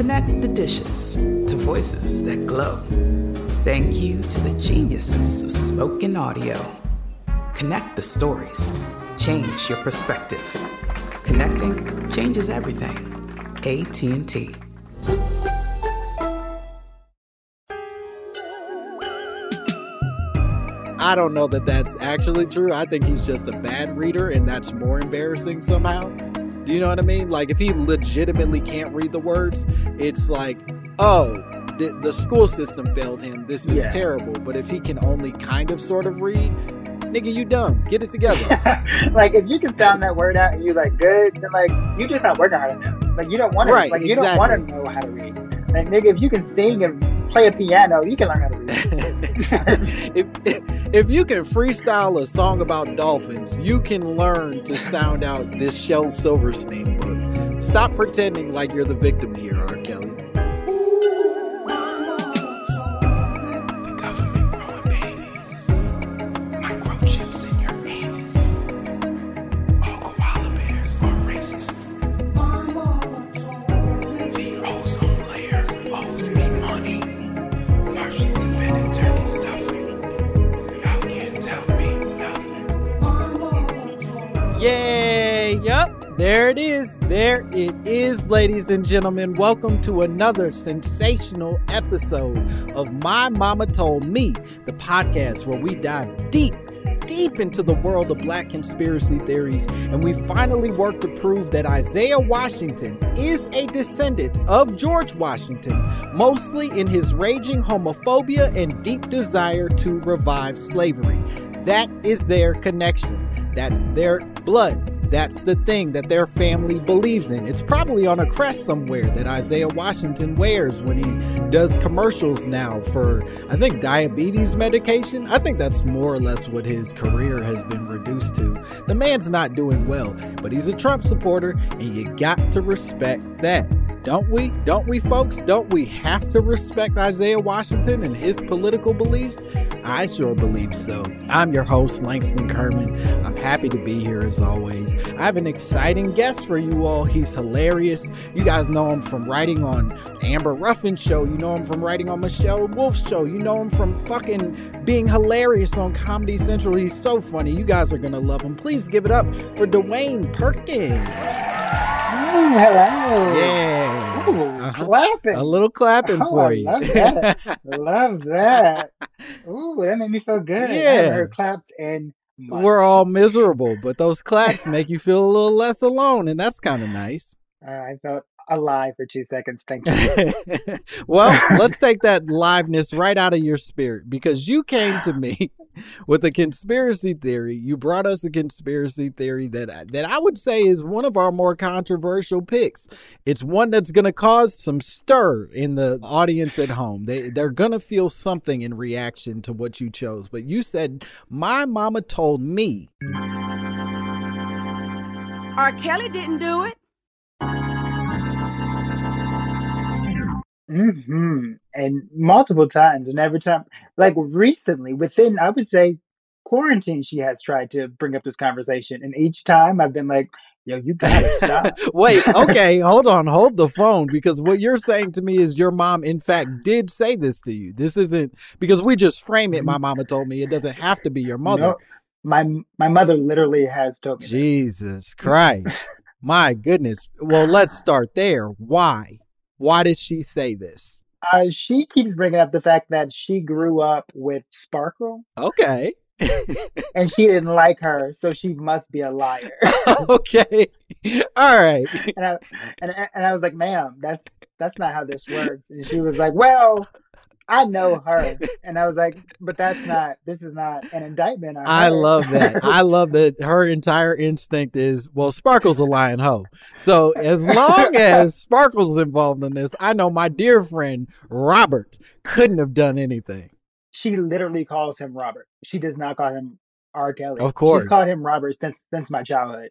Connect the dishes to voices that glow. Thank you to the geniuses of spoken audio. Connect the stories. Change your perspective. Connecting changes everything. AT&T. I don't know that that's actually true. I think he's just a bad reader, and that's more embarrassing somehow. Do you know what I mean? Like, if he legitimately can't read the words, it's like, oh, the, the school system failed him. This is Yeah. terrible. But if he can only kind of sort of read, nigga, you dumb. Get it together. like if you can sound that word out and you like good, then like you just not working hard enough. Like you don't want to Right, like you don't want to know how to read. Like nigga, if you can sing and play a piano, you can learn how to read. if if you can freestyle a song about dolphins, you can learn to sound out this Shel Silverstein book. Stop pretending like you're the victim here, R. there it is. There it is, ladies and gentlemen. Welcome to another sensational episode of My Mama Told Me, the podcast where we dive deep, deep into the world of black conspiracy theories, and we finally work to prove that Isaiah Washington is a descendant of George Washington, mostly in his raging homophobia and deep desire to revive slavery. That is their connection. That's their blood. That's the thing that their family believes in. It's probably on a crest somewhere that Isaiah Washington wears when he does commercials now for, I think, diabetes medication. I think that's more or less what his career has been reduced to. The man's not doing well, but he's a Trump supporter, and you got to respect that. Don't we? Don't we, folks? Don't we have to respect Isaiah Washington and his political beliefs? I sure believe so. I'm your host, Langston Kerman. I'm happy to be here as always. I have an exciting guest for you all. He's hilarious. You guys know him from writing on Amber Ruffin's show. You know him from writing on Michelle Wolf's show. You know him from fucking being hilarious on Comedy Central. He's so funny. You guys are going to love him. Please give it up for Dwayne Perkins. Ooh, hello. Yeah. Ooh, Uh-huh. clapping. A little clapping Oh, for I you. love that. love that. Ooh, that made me feel good. Yeah. heard claps and. We're all miserable, but those claps make you feel a little less alone, and that's kind of nice. Uh, I felt alive for two seconds. Thank you. well, let's take that liveness right out of your spirit because you came to me with a conspiracy theory. You brought us a conspiracy theory that that I would say is one of our more controversial picks. It's one that's going to cause some stir in the audience at home. They they're going to feel something in reaction to what you chose. But you said my mama told me R. Kelly didn't do it. Hmm And multiple times, and every time, like recently, within I would say quarantine, she has tried to bring up this conversation, and each time I've been like, "Yo, you gotta stop." Wait, okay, hold on, hold the phone because what you're saying to me is your mom, in fact, did say this to you. This isn't because we just frame it. My mama told me it doesn't have to be your mother. My my mother literally has told me. this. Jesus Christ. My goodness. Well, let's start there. Why? Why did she say this? Uh, she keeps bringing up the fact that she grew up with Sparkle, Okay. and she didn't like her, so she must be a liar. okay. All right. and I and, and I was like, "Ma'am, that's that's not how this works." And she was like, "Well, I know her," and I was like, "But that's not. This is not an indictment I her." love that. I love that her entire instinct is, well, Sparkle's a lying hoe. So as long as Sparkle's involved in this, I know my dear friend Robert couldn't have done anything. she literally calls him Robert. She does not call him R. Kelly. Of course. she's called him Robert since since my childhood.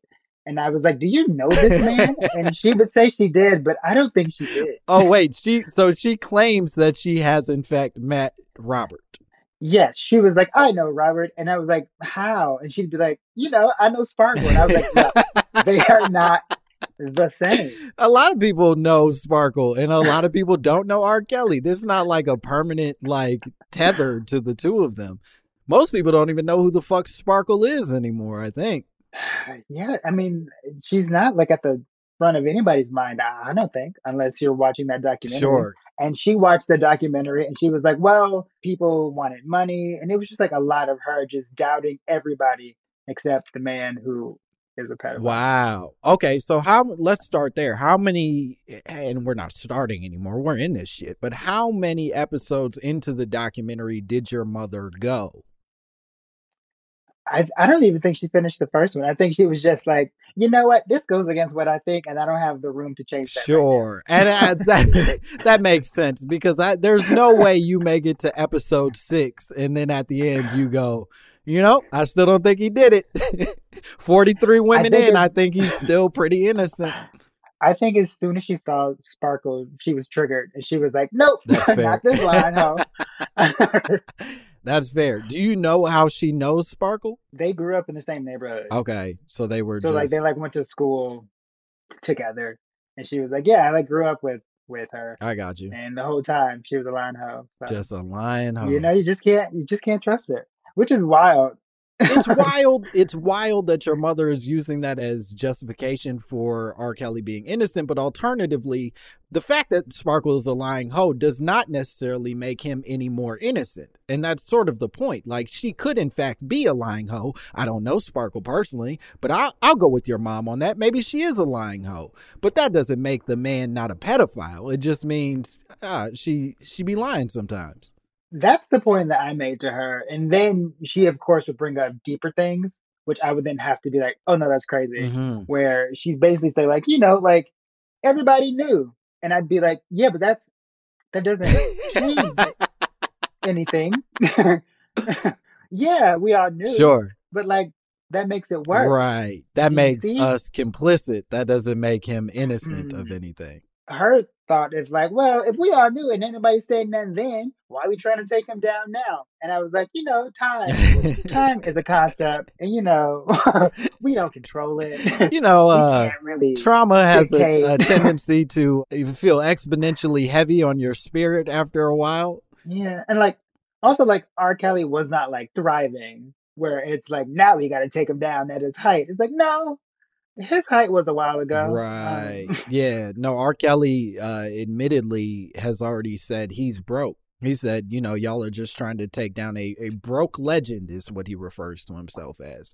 And I was like, "Do you know this man?" and she would say she did, but I don't think she did. Oh wait, she so she claims that she has in fact met Robert. Yes, she was like, "I know Robert," and I was like, "How?" And she'd be like, "You know, I know Sparkle." And I was like, "No, they are not the same." a lot of people know Sparkle and a lot of people don't know R. Kelly. There's not like a permanent like tether to the two of them. Most people don't even know who the fuck Sparkle is anymore, I think. Yeah, I mean, she's not like at the front of anybody's mind. I I don't think, unless you're watching that documentary. Sure. And she watched the documentary and she was like, "Well, people wanted money," and it was just like a lot of her just doubting everybody except the man who is a pedophile. Wow. Okay, so how let's start there. How many eh, and we're not starting anymore. We're in this shit. But how many episodes into the documentary did your mother go? I I don't even think she finished the first one. I think she was just like, you know what, this goes against what I think, and I don't have the room to change that. right. Sure. And uh, that that makes sense because I, there's no way you make it to episode 6 and then at the end you go, you know, I still don't think he did it. 43 women think in, I think he's still pretty innocent. I think as soon as she saw Sparkle, she was triggered, and she was like, "Nope, not this line, ho." That's fair. Do you know how she knows Sparkle? they grew up in the same neighborhood, Okay, so they were so just like they like went to school together, and she was like, "Yeah, I like grew up with with her," I got you. and the whole time she was a line hoe. So, Just a lion hoe. you know, you just can't you just can't trust her, which is wild. It's wild. It's wild that your mother is using that as justification for R. Kelly being innocent, but alternatively, the fact that Sparkle is a lying hoe does not necessarily make him any more innocent. And that's sort of the point. Like she could in fact be a lying hoe. I don't know Sparkle personally, but I'll, I'll go with your mom on that. Maybe she is a lying hoe, but that doesn't make the man not a pedophile. It just means ah, she she be lying sometimes. That's the point that I made to her. And then she, of course, would bring up deeper things, which I would then have to be like, oh, no, that's crazy. Mhm. Where she'd basically say, like, you know, like, everybody knew. And I'd be like, yeah, but that's, that doesn't change anything. yeah, we all knew. Sure. But, like, that makes it worse. Right. That Do makes us complicit. That doesn't make him innocent of Mm. anything. Her thought is like, well, if we all knew and anybody said nothing then, why are we trying to take him down now? And I was like, you know, time. time is a concept, and you know, we don't control it. you know, uh, really. trauma has a, a tendency to feel exponentially heavy on your spirit after a while. Yeah, and like also like R. Kelly was not like thriving, where it's like now we got to take him down at his height. It's like no, his height was a while ago. Um, Right. yeah. No, R. Kelly uh, admittedly has already said he's broke. He said, you know, y'all are just trying to take down a, a broke legend, is what he refers to himself as.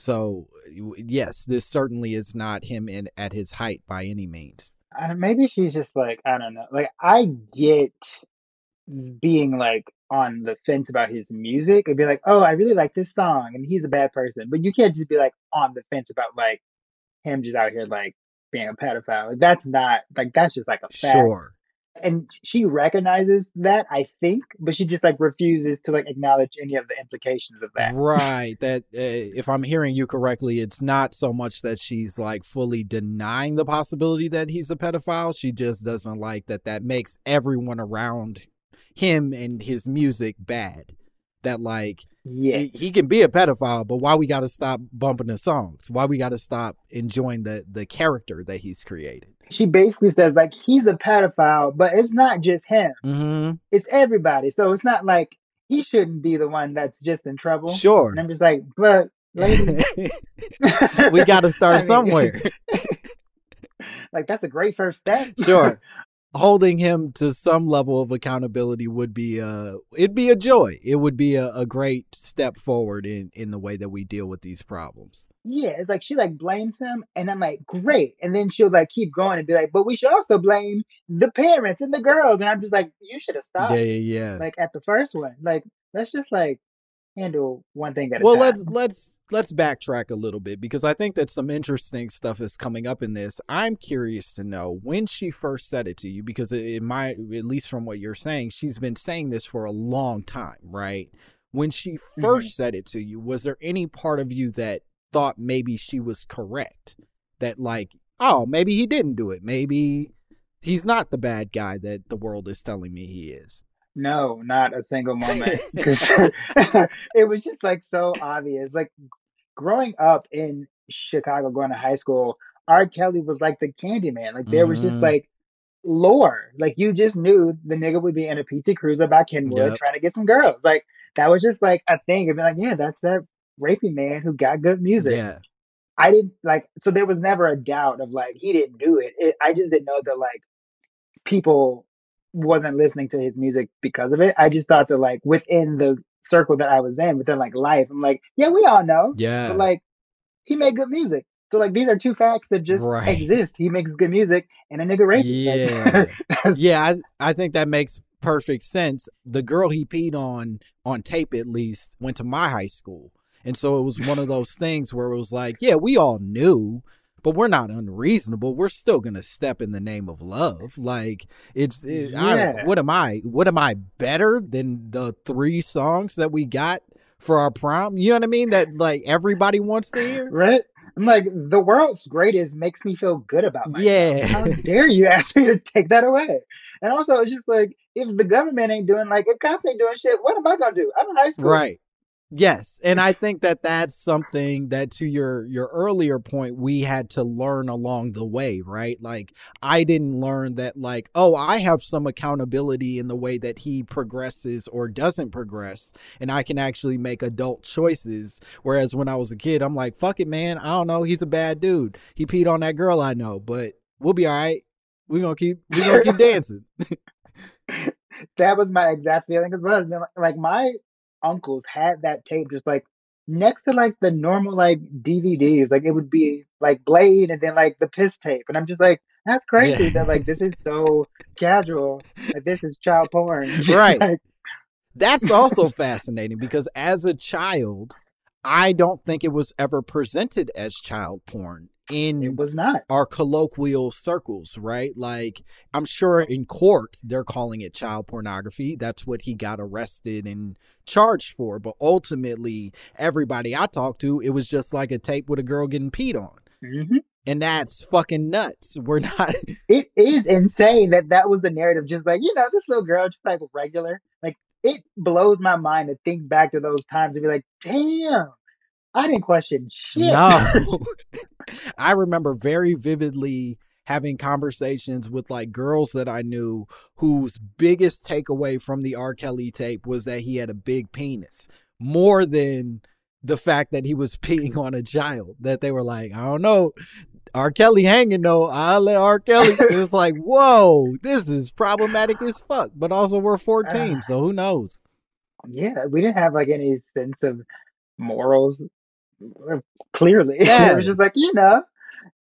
So, yes, this certainly is not him in at his height by any means. And maybe she's just like I don't know. Like I get being like on the fence about his music and be like, oh, I really like this song, and he's a bad person. But you can't just be like on the fence about like him just out here like being a pedophile. That's not like that's just like a fact. Sure. and she recognizes that I think, but she just like refuses to like acknowledge any of the implications of that. Right. That uh, if I'm hearing you correctly, it's not so much that she's like fully denying the possibility that he's a pedophile. She just doesn't like that that makes everyone around him and his music bad. That like Yeah, he, he can be a pedophile, but why we got to stop bumping the songs? Why we got to stop enjoying the the character that he's created? she basically says like he's a pedophile, but it's not just him; Mm-hmm. it's everybody. So it's not like he shouldn't be the one that's just in trouble. Sure. And I'm just like, but we got to start I mean, somewhere. like that's a great first step. sure holding him to some level of accountability would be uh it'd be a joy it would be a, a great step forward in in the way that we deal with these problems Yeah, it's like she like blames him, and I'm like, great. And then she'll like keep going and be like, but we should also blame the parents and the girls. And I'm just like, you should have stopped. yeah yeah yeah Like at the first one, like let's just like handle one thing at a well let's let's let's backtrack a little bit because i think that some interesting stuff is coming up in this. I'm curious to know when she first said it to you because it, it might at least from what you're saying she's been saying this for a long time right? When she mm-hmm. 1st said it to you was there any part of you that thought maybe she was correct? That like oh maybe he didn't do it. Maybe he's not the bad guy that the world is telling me he is No, not a single moment. 'Cause it was just like so obvious. Like growing up in Chicago, going to high school, R. Kelly was like the candy man. Like there was just Mhm. like lore. Like you just knew the nigga would be in a PT Cruiser by Kenwood Yep. trying to get some girls. Like that was just like a thing. It'd be like, yeah, that's that rapey man who got good music. yeah I didn't like so there was never a doubt of like he didn't do it. it I just didn't know that like people wasn't listening to his music because of it. I just thought that like within the circle that I was in, within like life, I'm like, yeah, we all know. yeah But like he made good music. So like these are two facts that just Right. exist. He makes good music and a nigga rapist. Yeah. Yeah, I, I think that makes perfect sense. The girl he peed on, on tape at least, went to my high school. And so it was one of those things where it was like, yeah, we all knew, but we're not unreasonable. We're still going to step in the name of love. Like, it's, it, I, what am I? What am I better than the three songs that we got for our prom? You know what I mean? That like everybody wants to hear? right? I'm like, the world's greatest makes me feel good about myself. Yeah, how dare you ask me to take that away? And also, it's just like, if the government ain't doing, like, if cops ain't doing shit, what am I gonna do? I'm in high school. Right. Yes, and I think that that's something that to your your earlier point we had to learn along the way, right? Like I didn't learn that like, oh, I have some accountability in the way that he progresses or doesn't progress and I can actually make adult choices. Whereas when I was a kid, I'm like, fuck it, man. I don't know, he's a bad dude. He peed on that girl I know, but we'll be all right. We're going to keep we're going to keep dancing. That was my exact feeling as well. Like, my uncles had that tape just like next to like the normal like DVDs. Like, it would be like Blade and then like the piss tape. And I'm just like, that's crazy Yeah. that like this is so casual. Like, this is child porn. Right. like, That's also fascinating because as a child, I don't think it was ever presented as child porn it in was not. our colloquial circles, right? Like, I'm sure in court they're calling it child pornography. That's what he got arrested and charged for. But ultimately, everybody I talked to, it was just like a tape with a girl getting peed on. hmm And that's fucking nuts. We're not. It is insane that that was the narrative. Just like, you know, this little girl, just like regular. Like, it blows my mind to think back to those times and be like, damn, I didn't question shit. No. I remember very vividly having conversations with like girls that I knew whose biggest takeaway from the R. Kelly tape was that he had a big penis more than the fact that he was peeing on a child. That they were like, I don't know. R. Kelly hanging though. I'll let R. Kelly. It was like, whoa, this is problematic as fuck. But also, we're 14, ah. so who knows? Yeah, we didn't have like any sense of morals. Clearly, Yeah. it was just like you know,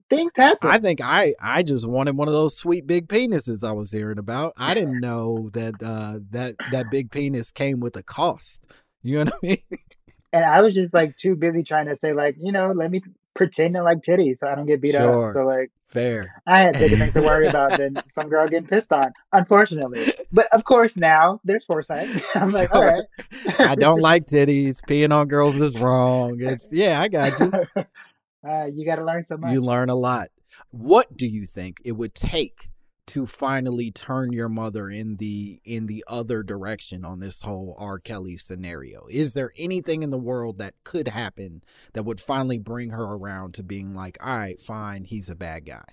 things happen. I think I I just wanted one of those sweet big penises I was hearing about. I didn't know that uh that that big penis came with a cost. You know what I mean? and I was just like too busy trying to say like you know, let me pretending like titties so I don't get beat Sure. up. So like Fair. I had bigger things to worry about than some girl getting pissed on, unfortunately. But of course now there's foresight. I'm like, Sure. all right. I don't like titties. Peeing on girls is wrong. It's yeah, I got you. uh, you got to learn so much. You learn a lot. What do you think it would take to finally turn your mother in the in the other direction on this whole R. Kelly scenario? Is there anything in the world that could happen that would finally bring her around to being like, all right, fine, he's a bad guy?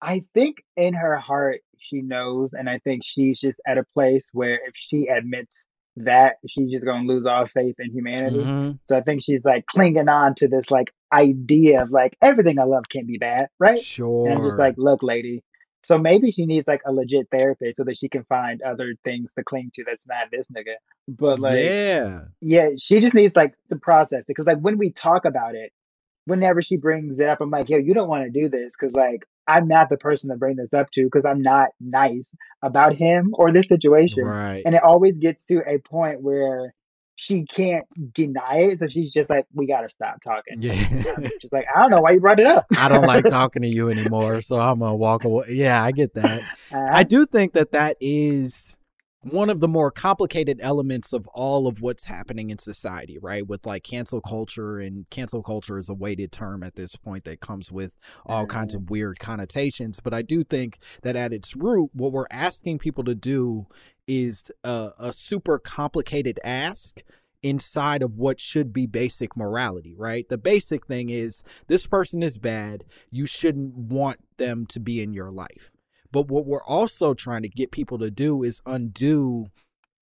I think in her heart she knows, and I think she's just at a place where if she admits that, she's just gonna lose all faith in humanity. Mhm. So I think she's like clinging on to this like idea of like everything I love can't be bad, right? Sure. And I'm just like, look, lady. So maybe she needs like a legit therapist so that she can find other things to cling to that's not this nigga. But like, yeah. yeah, she just needs like to process it because like when we talk about it, whenever she brings it up, I'm like, yo, you don't want to do this because like I'm not the person to bring this up to because I'm not nice about him or this situation. Right. And it always gets to a point where she can't deny it, so she's just like, we gotta stop talking. Yeah. I'm like, I don't know why you brought it up. I don't like talking to you anymore, so I'm gonna walk away. Yeah, I get that. Uh-huh. I do think that that is one of the more complicated elements of all of what's happening in society, right? With like cancel mm-hmm. culture, and cancel culture is a weighted term at this point that comes with all kinds mm-hmm. of weird connotations. But I do think that at its root, what we're asking people to do is a, a super complicated ask inside of what should be basic morality, right? The basic thing is this person is bad. You shouldn't want them to be in your life. But what we're also trying to get people to do is undo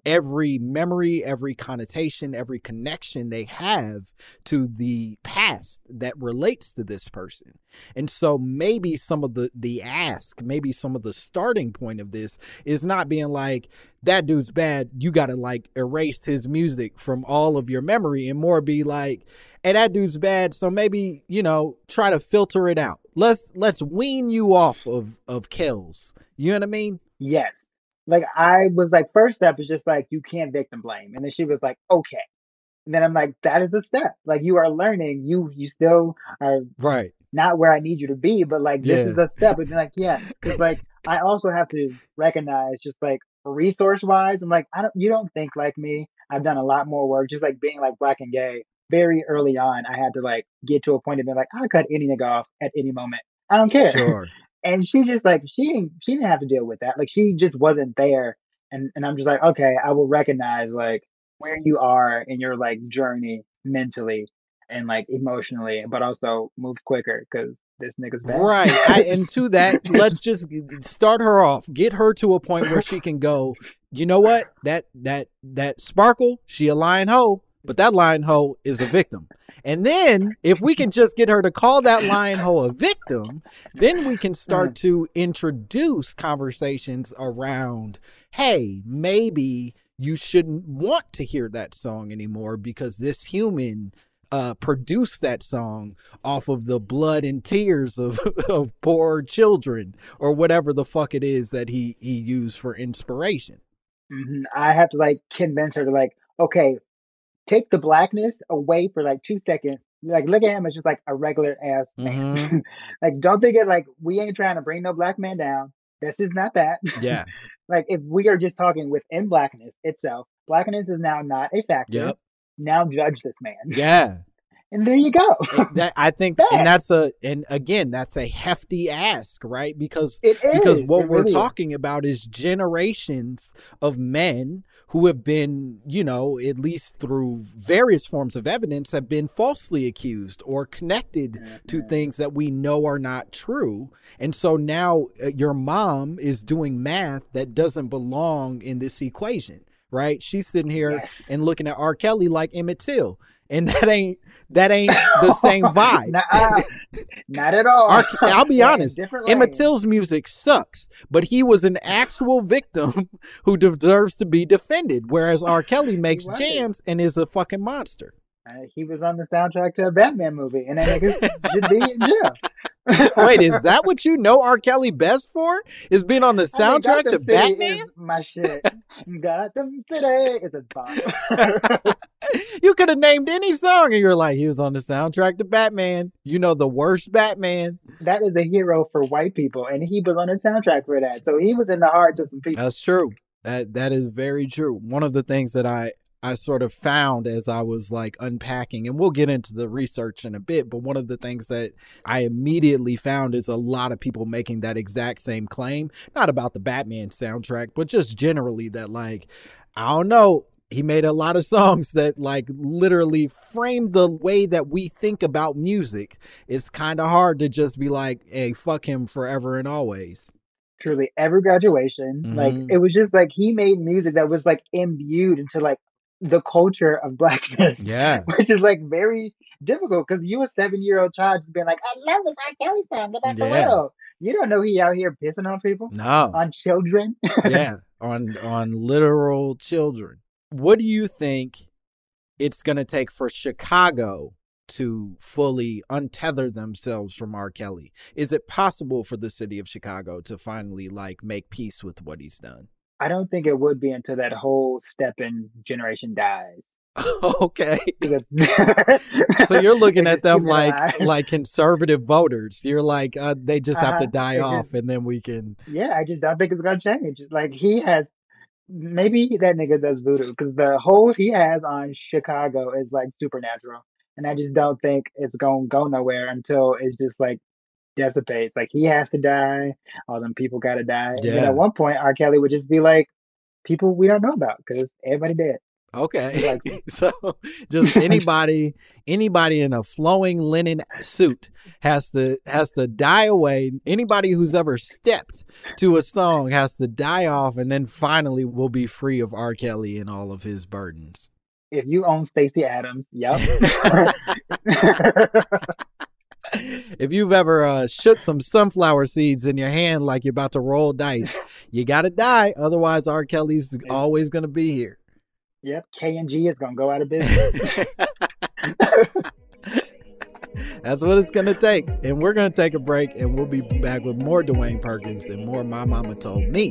every memory, every connotation, every connection they have to the past that relates to this person. And so maybe some of the the ask, maybe some of the starting point of this is not being like that dude's bad, you got to like erase his music from all of your memory and more be like hey that dude's bad so maybe you know try to filter it out let's let's wean you off of of Kells you know what i mean Yes. Like I was like, first step is just like you can't victim blame. And then she was like, okay. And then I'm like, that is a step. Like you are learning. You you still are right not where I need you to be, but like this Yeah. is a step. And then like, yeah, Because like I also have to recognize just like resource wise, I'm like, I don't you don't think like me. I've done a lot more work, just like being like black and gay. Very early on, I had to like get to a point of being like, I'll cut any nigga off at any moment. I don't care. sure and she just like she didn't she didn't have to deal with that. Like she just wasn't there. And and i'm just like okay i will recognize like where you are in your like journey mentally and like emotionally but also move quicker because this nigga's bad. Right. I, and to that let's just start her off. Get her to a point where she can go you know what? That that that sparkle she a lion hoe but that lion hoe is a victim. And then if we can just get her to call that lion hoe a victim then we can start to introduce conversations around hey maybe you shouldn't want to hear that song anymore because this human uh, produced that song off of the blood and tears of, of poor children or whatever the fuck it is that he he used for inspiration. hmm i have to like convince her to like okay take the blackness away for like two seconds like look at him as just like a regular ass man Mhm. like don't think it like we ain't trying to bring no black man down this is not that Yeah. like if we are just talking within blackness itself, blackness is now not a factor. Yep. Now judge this man. Yeah. And there you go. That I think and that's a and again that's a hefty ask, right? Because It is. because what It we're really is. talking about is generations of men who have been, you know, at least through various forms of evidence, have been falsely accused or connected to Mm-hmm. things that we know are not true. And so now uh, your mom is doing math that doesn't belong in this equation, right? She's sitting here Yes. and looking at R. Kelly like Emmett Till. And that ain't that ain't the same vibe. Nuh-uh. Not at all. I'll be honest. Emmett. Till's music sucks, but he was an actual victim who deserves to be defended. Whereas R. Kelly makes jams and is a fucking monster. Uh, he was on the soundtrack to a Batman movie, and that nigga should be in jail. Wait, is that what you know R. Kelly best for? Is being on the I mean, soundtrack to City Batman? my shit. Gotham City is a bomb. you could have named any song and you're like, he was on the soundtrack to Batman. You know the worst Batman. that is a hero for white people, and he was on the soundtrack for that. So he was in the hearts of some people. That's true. That that is very true. One of the things that I I sort of found as I was like unpacking, and we'll get into the research in a bit, but one of the things that I immediately found is a lot of people making that exact same claim, not about the Batman soundtrack, but just generally that like I don't know, he made a lot of songs that like literally frame the way that we think about music. It's kind of hard to just be like, "Hey, fuck him forever and always." Truly, every graduation, like Mhm. it was just like he made music that was like imbued into like the culture of blackness. Yeah. which is like very difficult because you a seven year old child just being like, I love this R. Kelly song, back Yeah. the world. You don't know he out here pissing on people, No. on children. yeah, on on literal children. What do you think it's going to take for Chicago to fully untether themselves from R. Kelly? Is it possible for the city of Chicago to finally like make peace with what he's done? I don't think it would be until that whole stepping generation dies. okay. So you're looking at them like like conservative voters. You're like uh, they just have to Uh-huh. die It's off just- and then we can yeah, I just don't think it's gonna change. Like he has, maybe that nigga does voodoo because the hold he has on Chicago is like supernatural, and I just don't think it's gonna go nowhere until it's just like dissipates. Like he has to die, all them people gotta die, and at one point R. Kelly would just be like, people we don't know about because everybody dead. Okay. Like- so just anybody anybody in a flowing linen suit has to has to die away. Anybody who's ever stepped to a song has to die off and then finally will be free of R. Kelly and all of his burdens. If you own Stacy Adams, yep. if you've ever uh, shook some sunflower seeds in your hand like you're about to roll dice, you gotta die. Otherwise, R. Kelly's always gonna be here. yep, K and G is gonna go out of business. That's what it's going to take. And we're going to take a break and we'll be back with more Dwayne Perkins and more My Mama Told Me.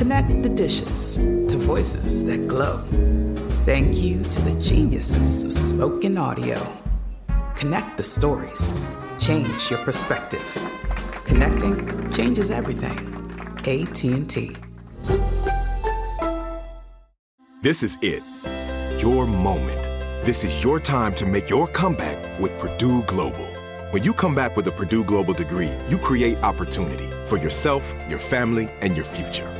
Connect the dishes to voices that glow. Thank you to the geniuses of spoken audio. Connect the stories. Change your perspective. Connecting changes everything. AT&T. This is it. Your moment. This is your time to make your comeback with Purdue Global. When you come back with a Purdue Global degree, you create opportunity for yourself, your family, and your future.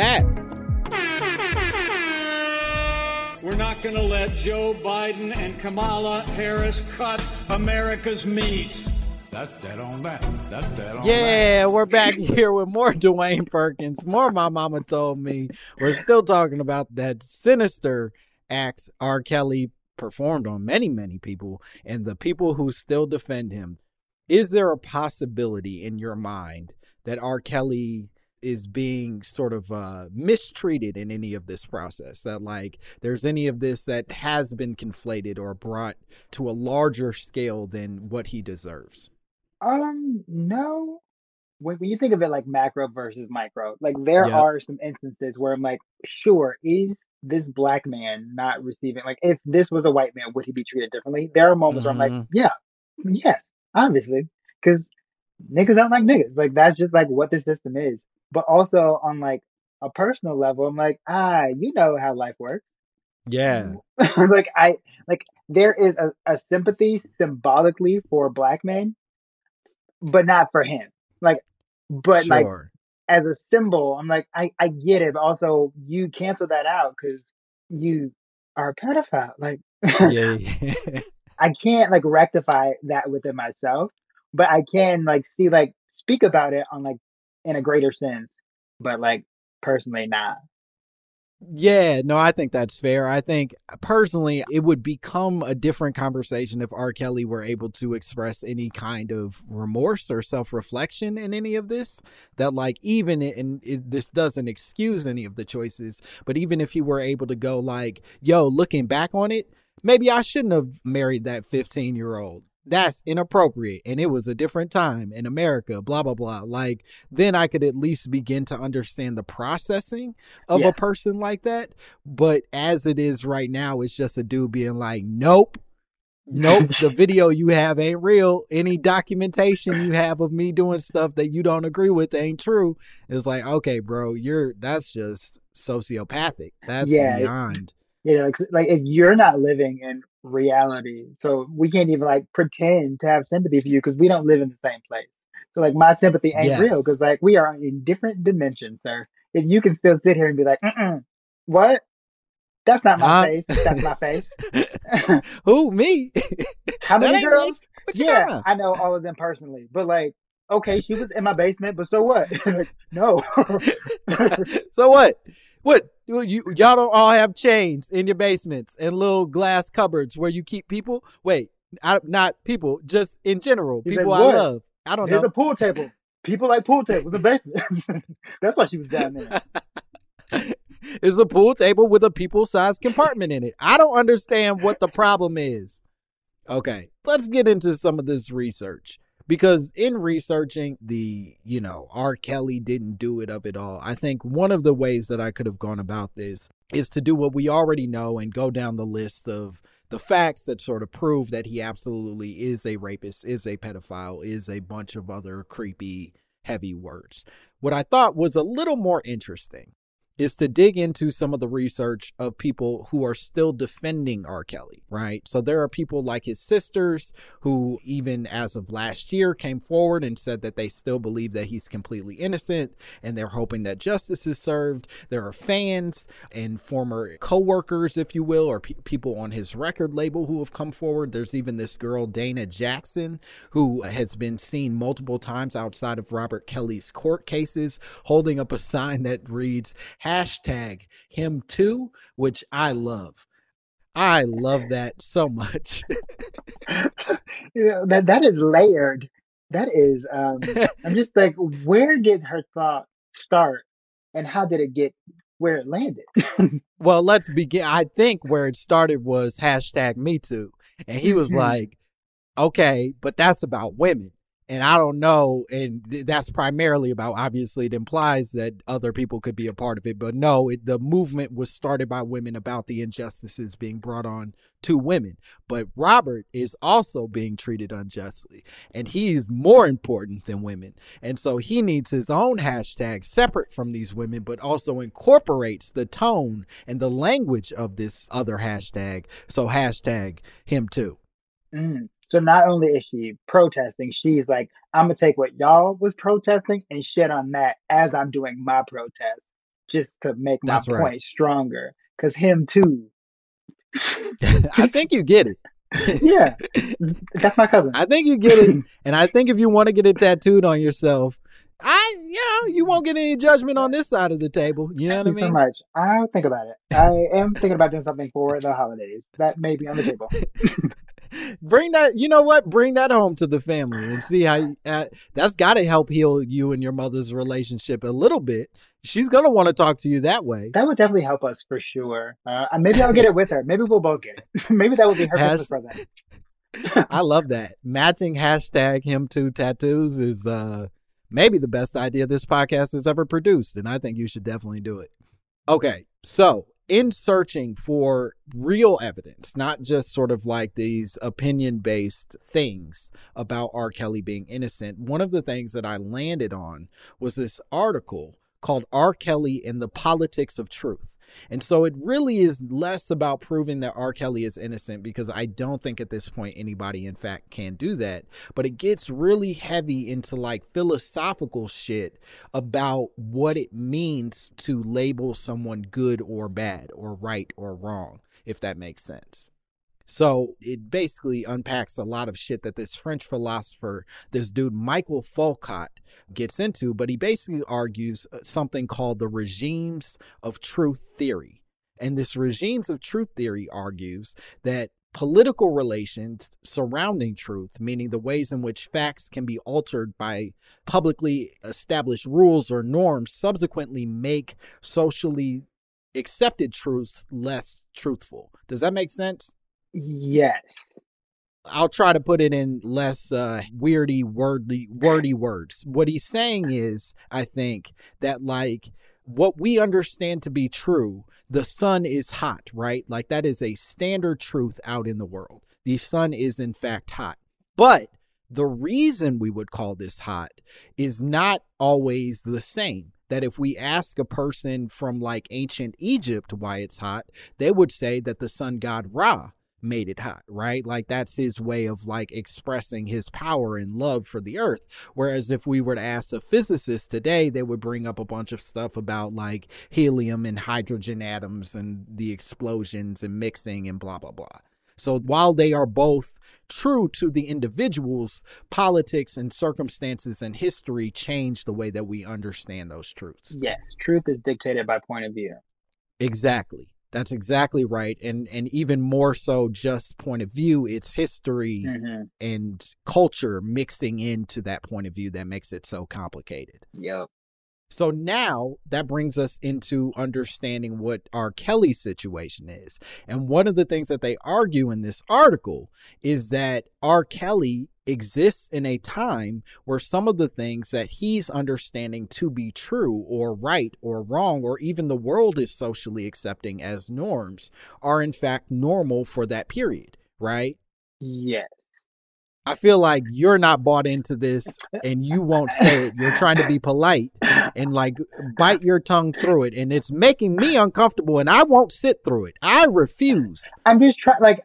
back. We're not going to let Joe Biden and Kamala Harris cut America's meat. That's that on that. That's that on Yeah, we're back here with more Dwayne Perkins, more My Mama Told Me. We're still talking about that sinister act R. Kelly performed on many, many people and the people who still defend him. Is there a possibility in your mind that R. Kelly is being sort of uh, mistreated in any of this process? That, like, there's any of this that has been conflated or brought to a larger scale than what he deserves? Um, no. When, when you think of it like macro versus micro, like there Yep. are some instances where I'm like, sure, is this black man not receiving, like, if this was a white man, would he be treated differently? There are moments where I'm like, Mhm. yeah, yes, obviously, because niggas don't like niggas. Like, that's just like what the system is. But also on like a personal level, I'm like, ah, you know how life works. Yeah. like I like there is a, a sympathy symbolically for black men, but not for him. Like, but like as a symbol, I'm like, I I get it, but also you cancel that out because you are a pedophile. Like, yeah. I can't like rectify that within myself, but I can like see like speak about it on like in a greater sense, but like personally not. Yeah, no, I think that's fair. I think uh, personally, it would become a different conversation if R. Kelly were able to express any kind of remorse or self reflection in any of this. That, like, even and this doesn't excuse any of the choices, but even if he were able to go, like, yo, looking back on it, maybe I shouldn't have married that 15 year old. That's inappropriate. And it was a different time in America, blah, blah, blah. Like, then I could at least begin to understand the processing of Yes. a person like that. But as it is right now, it's just a dude being like, nope, nope, the video you have ain't real. Any documentation you have of me doing stuff that you don't agree with ain't true. It's like, okay, bro, you're that's just sociopathic. That's Yeah, it- beyond. Yeah, like like if you're not living in reality, so we can't even like pretend to have sympathy for you because we don't live in the same place. So like my sympathy ain't real because like we are in different dimensions, sir. If you can still sit here and be like, what? That's not my Huh? face. That's my face. Who me? How many girls? Yeah? I know all of them personally, but like, okay, she was in my basement, but so what? like, no. so what? What you you- y'all don't all have chains in your basements and little glass cupboards where you keep people? Wait, I, not people, just in general, He's people like, I love. I don't Here's know. a pool table. People like pool tables in basements. That's why she was down there. is a pool table with a people sized compartment in it. I don't understand what the problem is. Okay, let's get into some of this research. Because in researching the, you know, R. Kelly didn't do it of it all, I think one of the ways that I could have gone about this is to do what we already know and go down the list of the facts that sort of prove that he absolutely is a rapist, is a pedophile, is a bunch of other creepy, heavy words. What I thought was a little more interesting is to dig into some of the research of people who are still defending R. Kelly, right? So there are people like his sisters who, even as of last year, came forward and said that they still believe that he's completely innocent and they're hoping that justice is served. There are fans and former co workers, if you will, or pe- people on his record label who have come forward. There's even this girl, Dana Jackson, who has been seen multiple times outside of Robert Kelly's court cases holding up a sign that reads, hashtag him too, which I love. I love that so much. You know, that that is layered. That is um I'm just like where did her thought start and how did it get where it landed? well, let's begin. I think where it started was hashtag me too. And he was Mhm. like, okay, but that's about women. And I don't know. And th- that's primarily about, obviously, it implies that other people could be a part of it. But no, it, the movement was started by women about the injustices being brought on to women. But Robert is also being treated unjustly. And he is more important than women. And so he needs his own hashtag separate from these women, but also incorporates the tone and the language of this other hashtag. So hashtag him too. Mm. So not only is she protesting, she's like, I'm gonna take what y'all was protesting and shit on that as I'm doing my protest, just to make my That's right. point stronger. Cause him too. I think you get it. yeah, that's my cousin. I think you get it. And I think if you want to get it tattooed on yourself, I, you know, you won't get any judgment on this side of the table. You know what I Thank you so much. I'll think about it. I am thinking about doing something for the holidays. That may be on the table. Bring that, you know what? Bring that home to the family and see how uh, that's got to help heal you and your mother's relationship a little bit. She's going to want to talk to you that way. That would definitely help us for sure. Uh, and maybe I'll get it with her. Maybe we'll both get it. maybe that would be her Has- present. I love that. Matching hashtag him two tattoos is uh maybe the best idea this podcast has ever produced, and I think you should definitely do it. Okay, so in searching for real evidence, not just sort of like these opinion based things about R. Kelly being innocent, one of the things that I landed on was this article called R. Kelly and the Politics of Truth. And so it really is less about proving that R. Kelly is innocent because I don't think at this point anybody, in fact, can do that. But it gets really heavy into like philosophical shit about what it means to label someone good or bad or right or wrong, if that makes sense. So it basically unpacks a lot of shit that this French philosopher, this dude Michael Foucault, gets into, but he basically argues uh, something called the regimes of truth theory. And this regimes of truth theory argues that political relations surrounding truth, meaning the ways in which facts can be altered by publicly established rules or norms, subsequently make socially accepted truths less truthful. Does that make sense? Yes. I'll try to put it in less uh, weirdy, wordy, wordy words. What he's saying is, I think, that like what we understand to be true, the sun is hot, right? Like that is a standard truth out in the world. The sun is in fact hot. But the reason we would call this hot is not always the same. That if we ask a person from like ancient Egypt why it's hot, they would say that the sun god Ra made it hot, right? Like that's his way of like expressing his power and love for the earth. Whereas if we were to ask a physicist today, they would bring up a bunch of stuff about like helium and hydrogen atoms and the explosions and mixing and blah, blah, blah. So while they are both true to the individuals, politics and circumstances and history change the way that we understand those truths. Yes. Truth is dictated by point of view. Exactly. That's exactly right. And and even more so just point of view, it's history hmm and culture mixing into that point of view that makes it so complicated. Yep. So now that brings us into understanding what R. Kelly's situation is. And one of the things that they argue in this article is that R. Kelly exists in a time where some of the things that he's understanding to be true or right or wrong, or even the world is socially accepting as norms, are in fact normal for that period, right? Yes. I feel like you're not bought into this and you won't say it. You're trying to be polite and like bite your tongue through it. And it's making me uncomfortable and I won't sit through it. I refuse. I'm just trying, like,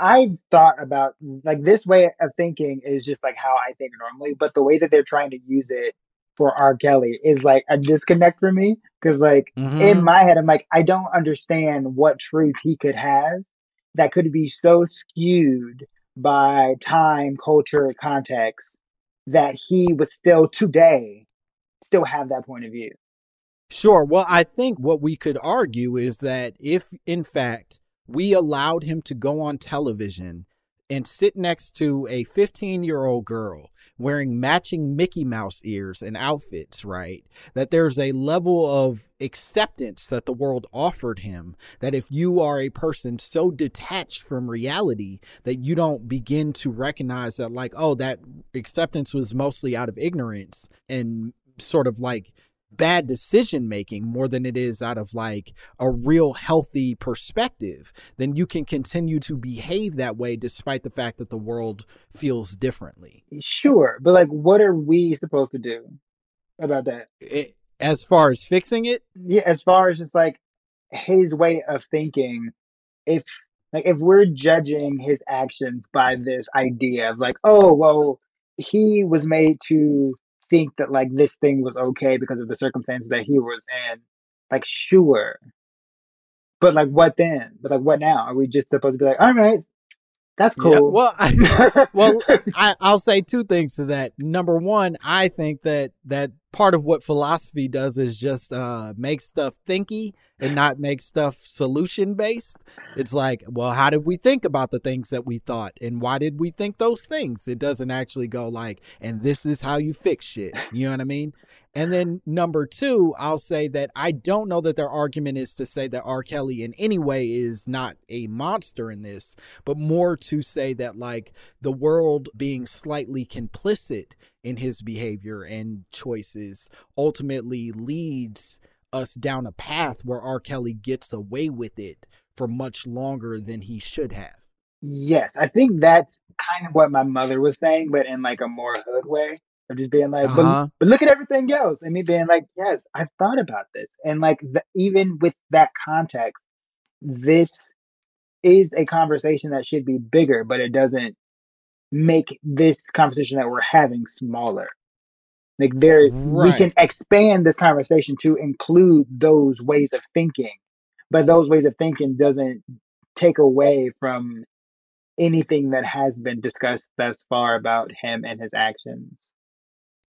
I've thought about, like, this way of thinking is just like how I think normally, but the way that they're trying to use it for R. Kelly is like a disconnect for me. Cause, like, Mhm. in my head, I'm like, I don't understand what truth he could have that could be so skewed by time, culture, context that he would still today still have that point of view. Sure. Well, I think what we could argue is that if, in fact, we allowed him to go on television and sit next to a 15 year old girl wearing matching Mickey Mouse ears and outfits, right? That there's a level of acceptance that the world offered him. That if you are a person so detached from reality that you don't begin to recognize that, like, oh, that acceptance was mostly out of ignorance and sort of like bad decision making more than it is out of like a real healthy perspective, then you can continue to behave that way despite the fact that the world feels differently. Sure, but like, what are we supposed to do about that? It, as far as fixing it, Yeah, as far as just like his way of thinking, if like if we're judging his actions by this idea of like, oh well, he was made to think that like this thing was okay because of the circumstances that he was in, like sure. But like what then? But like what now? Are we just supposed to be like, all right, that's cool. Yeah, well, I, well, I, I'll say two things to that. Number one, I think that that part of what philosophy does is just uh, make stuff thinky and not make stuff solution based. It's like, well, how did we think about the things that we thought, and why did we think those things? It doesn't actually go like, and this is how you fix shit. You know what I mean? And then number two, I'll say that I don't know that their argument is to say that R. Kelly in any way is not a monster in this, but more to say that like the world being slightly complicit in his behavior and choices ultimately leads us down a path where R. Kelly gets away with it for much longer than he should have. Yes, I think that's kind of what my mother was saying, but in like a more hood way of just being like, Uh-huh. but, but look at everything else, and me being like, yes, I've thought about this, and like the, even with that context, this is a conversation that should be bigger, but it doesn't make this conversation that we're having smaller. Like there, we can expand this conversation to include those ways of thinking, but those ways of thinking doesn't take away from anything that has been discussed thus far about him and his actions.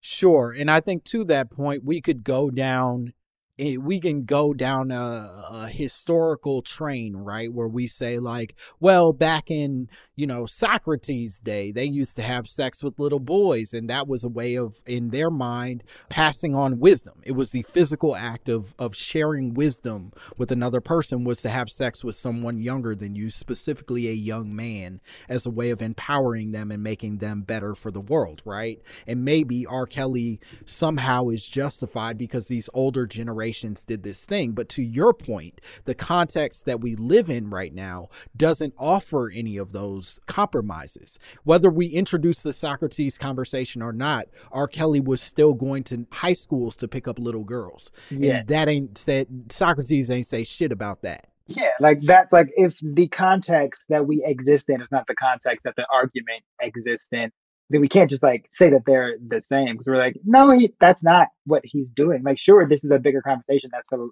Sure. And I think to that point, we could go down, eh, we can go down a, a historical train, right? Where we say, like, well, back in, you know, Socrates' day, they used to have sex with little boys. And that was a way of, in their mind, passing on wisdom. It was the physical act of, of sharing wisdom with another person was to have sex with someone younger than you, specifically a young man, as a way of empowering them and making them better for the world, right? And maybe R. Kelly somehow is justified because these older generations did this thing. But to your point, the context that we live in right now doesn't offer any of those compromises. Whether we introduce the Socrates conversation or not, R. Kelly was still going to high schools to pick up little girls. Yeah. And that ain't said, Socrates ain't say shit about that. Yeah, like that. Like if the context that we exist in is not the context that the argument exists in, then we can't just like say that they're the same because we're like, no, he, that's not what he's doing. Like, sure, this is a bigger conversation that's philo-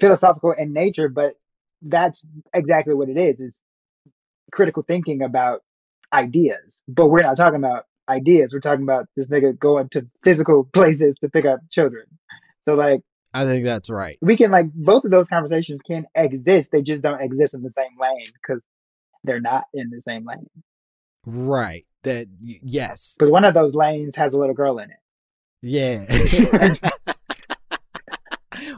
philosophical in nature, but that's exactly what it is: is critical thinking about ideas. But we're not talking about ideas. We're talking about this nigga going to physical places to pick up children. So like I think that's right. we can like both of those conversations can exist. They just don't exist in the same lane because they're not in the same lane. Right. That, yes. But one of those lanes has a little girl in it. Yeah.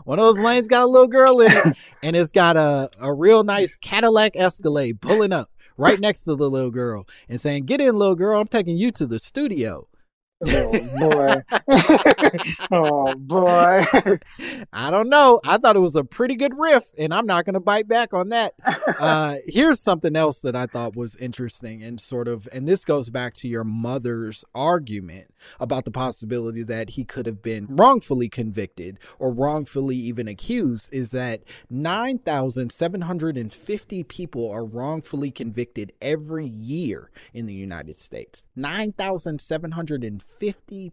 One of those lanes got a little girl in it, and it's got a, a real nice Cadillac Escalade pulling up right next to the little girl and saying, Get in, little girl, I'm taking you to the studio. Oh boy. oh boy. I don't know. I thought it was a pretty good riff, and I'm not going to bite back on that. Uh, here's something else that I thought was interesting and sort of, and this goes back to your mother's argument about the possibility that he could have been wrongfully convicted or wrongfully even accused is that 9,750 people are wrongfully convicted every year in the United States. 9,750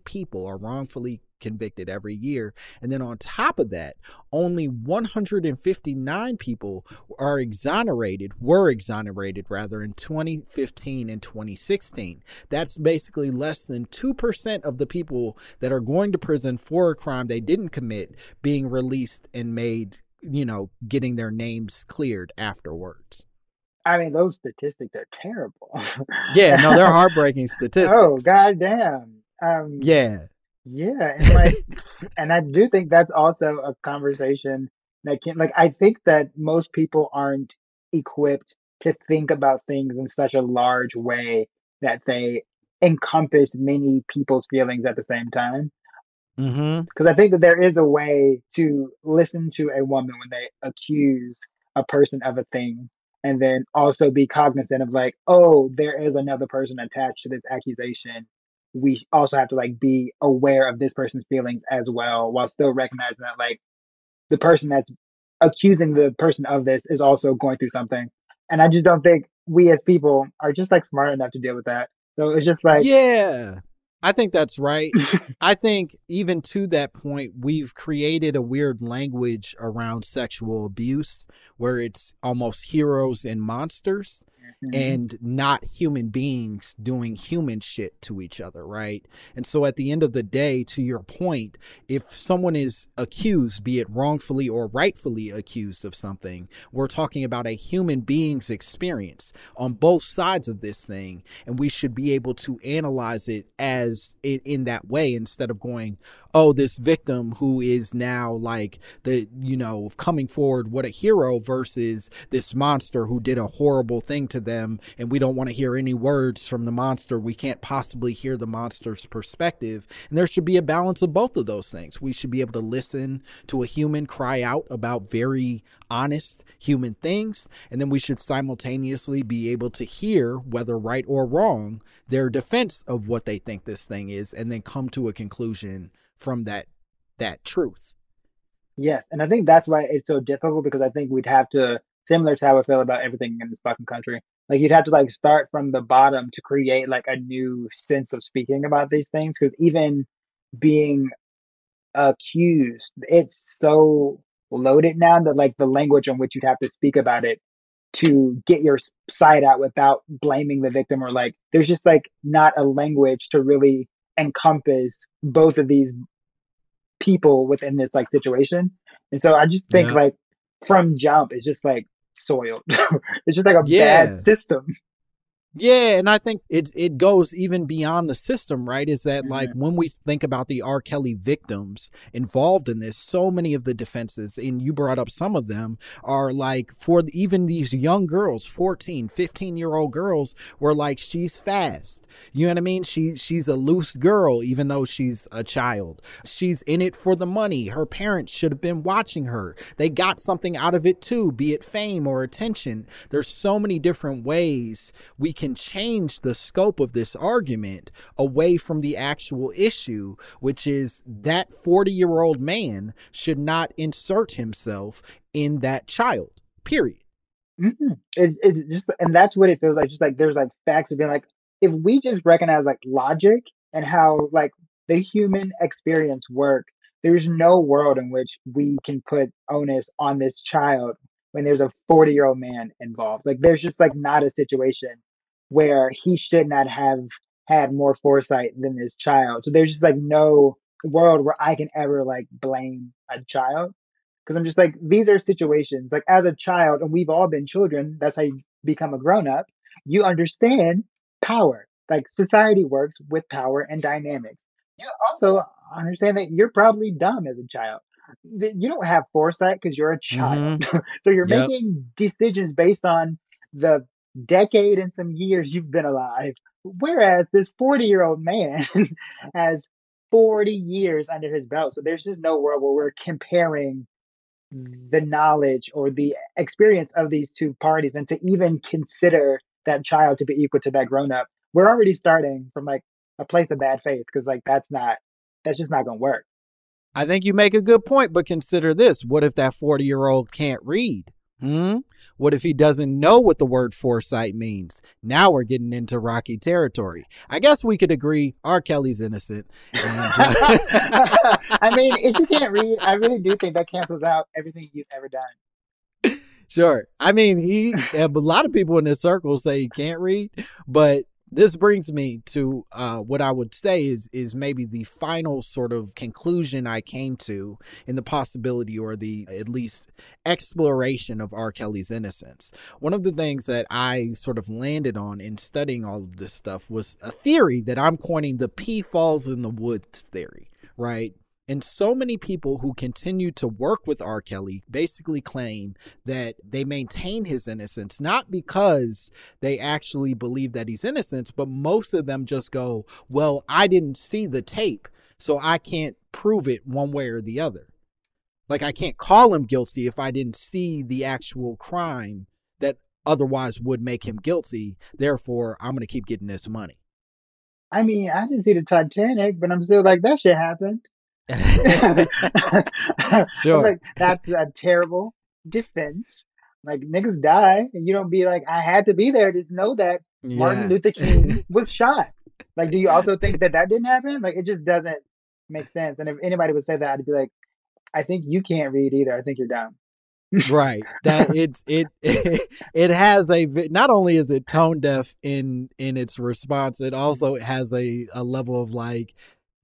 people are wrongfully convicted every year. And then on top of that, only 159 people are exonerated, were exonerated rather, in 2015 and 2016. That's basically less than 2% of the people that are going to prison for a crime they didn't commit being released and made, you know, getting their names cleared afterwards. I mean, those statistics are terrible. Yeah, no, they're heartbreaking oh, statistics. oh goddamn. Um, Yeah. Yeah, and like, and I do think that's also a conversation that can, like, I think that most people aren't equipped to think about things in such a large way that they encompass many people's feelings at the same time. Mm-hmm. Because I think that there is a way to listen to a woman when they accuse a person of a thing, and then also be cognizant of like, oh, there is another person attached to this accusation. We also have to like be aware of this person's feelings as well, while still recognizing that like the person that's accusing the person of this is also going through something. And I just don't think we as people are just like smart enough to deal with that. So it's just like, yeah. I think that's right. I think even to that point, we've created a weird language around sexual abuse where it's almost heroes and monsters mhm. and not human beings doing human shit to each other, right? And so at the end of the day, to your point, if someone is accused, be it wrongfully or rightfully accused of something, we're talking about a human being's experience on both sides of this thing. And we should be able to analyze it as in, in that way instead of going, oh, this victim who is now like the, you know, coming forward, what a hero versus this monster who did a horrible thing to them. And we don't want to hear any words from the monster. We can't possibly hear the monster's perspective. And there should be a balance of both of those things. We should be able to listen to a human cry out about very honest human things. And then we should simultaneously be able to hear, whether right or wrong, their defense of what they think this thing is, and then come to a conclusion from that that truth. Yes, and I think that's why it's so difficult because I think we'd have to similar to how I feel about everything in this fucking country. Like you'd have to like start from the bottom to create like a new sense of speaking about these things because even being accused, it's so loaded now that like the language in which you'd have to speak about it to get your side out without blaming the victim or like there's just like not a language to really encompass both of these people within this like situation. And so I just think Yeah. like from jump it's just like soiled. it's just like a Yeah. bad system. Yeah, and I think it it goes even beyond the system, right? Is that like Mm-hmm. when we think about the R. Kelly victims involved in this, so many of the defenses, and you brought up some of them, are like for even these young girls, 14, 15 year old girls, were like, she's fast. You know what I mean? She she's a loose girl, even though she's a child. She's in it for the money. Her parents should have been watching her. They got something out of it too, be it fame or attention. There's so many different ways we can change the scope of this argument away from the actual issue, which is that 40 year old man should not insert himself in that child, period. Mhm. It's it's just and that's what it feels like. Just like there's like facts of being like if we just recognize like logic and how like the human experience work, there's no world in which we can put onus on this child when there's a 40 year old man involved. Like there's just like not a situation where he should not have had more foresight than this child. So there's just like no world where I can ever like blame a child because I'm just like these are situations like as a child, and we've all been children. That's how you become a grown up. You understand power. Like society works with power and dynamics. You also understand that you're probably dumb as a child. You don't have foresight because you're a child. Mm-hmm. so you're Yep. making decisions based on the decade and some years you've been alive. Whereas this 40 year old man has 40 years under his belt. So there's just no world where we're comparing the knowledge or the experience of these two parties and to even consider that child to be equal to that grown up. We're already starting from like a place of bad faith because like that's not that's just not gonna work. I think you make a good point, but consider this. What if that 40 year old can't read? Hmm? What if he doesn't know what the word foresight means? Now we're getting into rocky territory. I guess we could agree R. Kelly's innocent. And, uh, I mean, if you can't read, I really do think that cancels out everything you've ever done. sure. I mean, he, a lot of people in this circle say he can't read, but this brings me to uh, what I would say is is maybe the final sort of conclusion I came to in the possibility or the at least exploration of R. Kelly's innocence. One of the things that I sort of landed on in studying all of this stuff was a theory that I'm coining the P falls in the woods theory, right? And so many people who continue to work with R. Kelly basically claim that they maintain his innocence, not because they actually believe that he's innocent, but most of them just go, Well, I didn't see the tape, so I can't prove it one way or the other. Like, I can't call him guilty if I didn't see the actual crime that otherwise would make him guilty. Therefore, I'm going to keep getting this money. I mean, I didn't see the Titanic, but I'm still like, that shit happened. Sure. like that's a terrible defense. Like niggas die, and you don't be like, I had to be there. Just know that Martin Luther King was shot. Like, do you also think that that didn't happen? Like, it just doesn't make sense. And if anybody would say that, I'd be like, I think you can't read either. I think you're dumb. right that it's it it has a not only is it tone deaf in in its response it also has a a level of like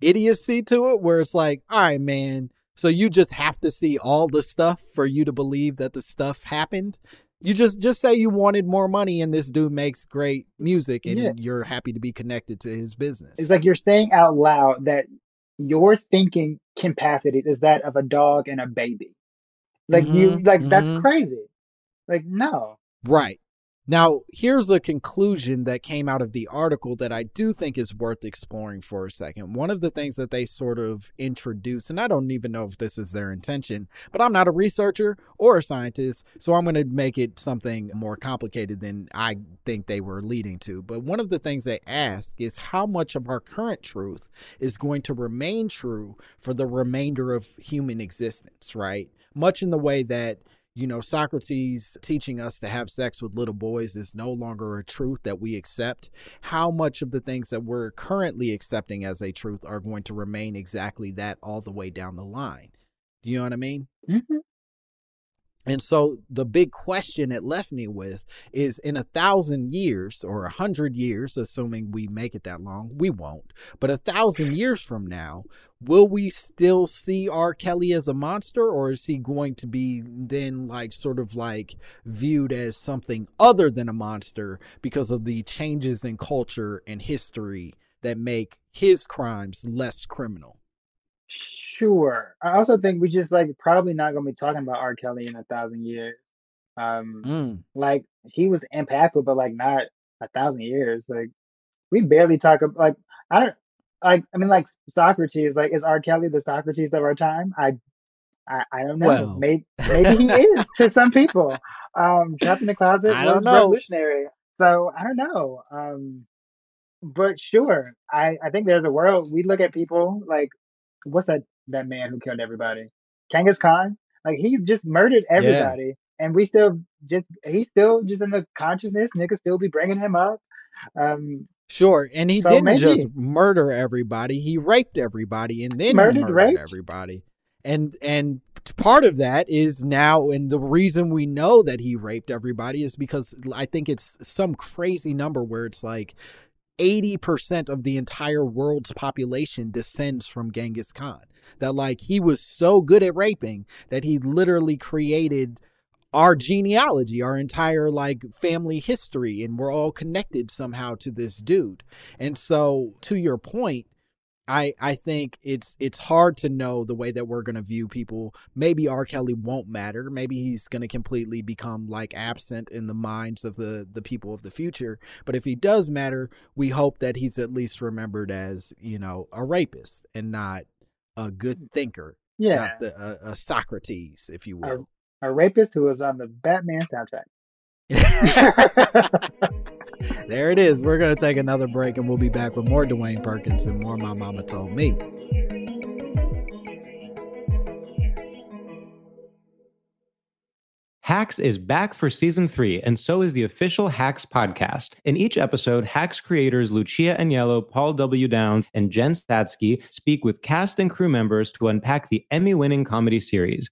idiocy to it where it's like all right man so you just have to see all the stuff for you to believe that the stuff happened you just just say you wanted more money and this dude makes great music and Yeah. you're happy to be connected to his business It's like you're saying out loud that your thinking capacity is that of a dog and a baby. Like you, Mhm, like that's mhm. crazy. Like no, Right. Now, here's a conclusion that came out of the article that I do think is worth exploring for a second. One of the things that they sort of introduce, and I don't even know if this is their intention, but I'm not a researcher or a scientist, so I'm going to make it something more complicated than I think they were leading to. But one of the things they ask is how much of our current truth is going to remain true for the remainder of human existence, right? Much in the way that you know, Socrates teaching us to have sex with little boys is no longer a truth that we accept. How much of the things that we're currently accepting as a truth are going to remain exactly that all the way down the line? Do you know what I mean? Mhm. And so the big question it left me with is in a thousand years or a hundred years, assuming we make it that long, we won't, but a thousand years from now, will we still see R. Kelly as a monster or is he going to be then like sort of like viewed as something other than a monster because of the changes in culture and history that make his crimes less criminal? Sure. I also think we just like probably not gonna be talking about R. Kelly in a thousand years. Um, Mm. like he was impactful, but like not a thousand years. Like we barely talk about like I don't like I mean like Socrates. Like is R. Kelly the Socrates of our time? I I, I don't know. Well. maybe maybe he is to some people. Um, trapped in the closet I was don't know. revolutionary. So I don't know. Um, but sure, I I think there's a world we look at people like what's that that man who killed everybody? Genghis Khan. Like he just murdered everybody, and we still just he's still just in the consciousness. Niggas still be bringing him up. Um, Sure, and he So didn't maybe- just murder everybody; he raped everybody, and then Murdered, he murdered raped? everybody. And and part of that is now, and the reason we know that he raped everybody is because I think it's some crazy number where it's like eighty percent of the entire world's population descends from Genghis Khan. That like he was so good at raping that he literally created our genealogy, our entire like family history, and we're all connected somehow to this dude. And so, to your point, I I think it's it's hard to know the way that we're gonna view people. Maybe R. Kelly won't matter. Maybe he's gonna completely become like absent in the minds of the the people of the future. But if he does matter, we hope that he's at least remembered as you know a rapist and not a good mm. thinker, yeah, not the, a, a Socrates, if you will. a rapist who was on the Batman soundtrack. there it is. We're going to take another break and we'll be back with more Dwayne Perkins and more My Mama Told Me. Hacks is back for season three, and so is the official Hacks podcast. In each episode, Hacks creators Lucia Aniello, Paul W. Downs, and Jen Statsky speak with cast and crew members to unpack the Emmy winning comedy series.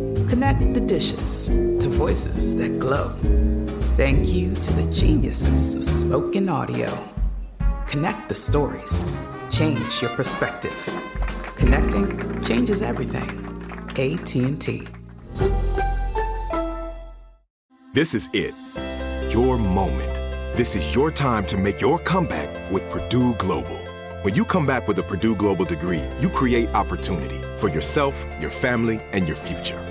Connect the dishes to voices that glow. Thank you to the geniuses of spoken audio. Connect the stories. Change your perspective. Connecting changes everything. AT&T. This is it. Your moment. This is your time to make your comeback with Purdue Global. When you come back with a Purdue Global degree, you create opportunity for yourself, your family, and your future.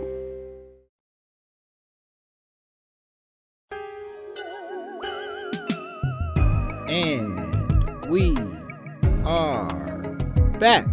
back.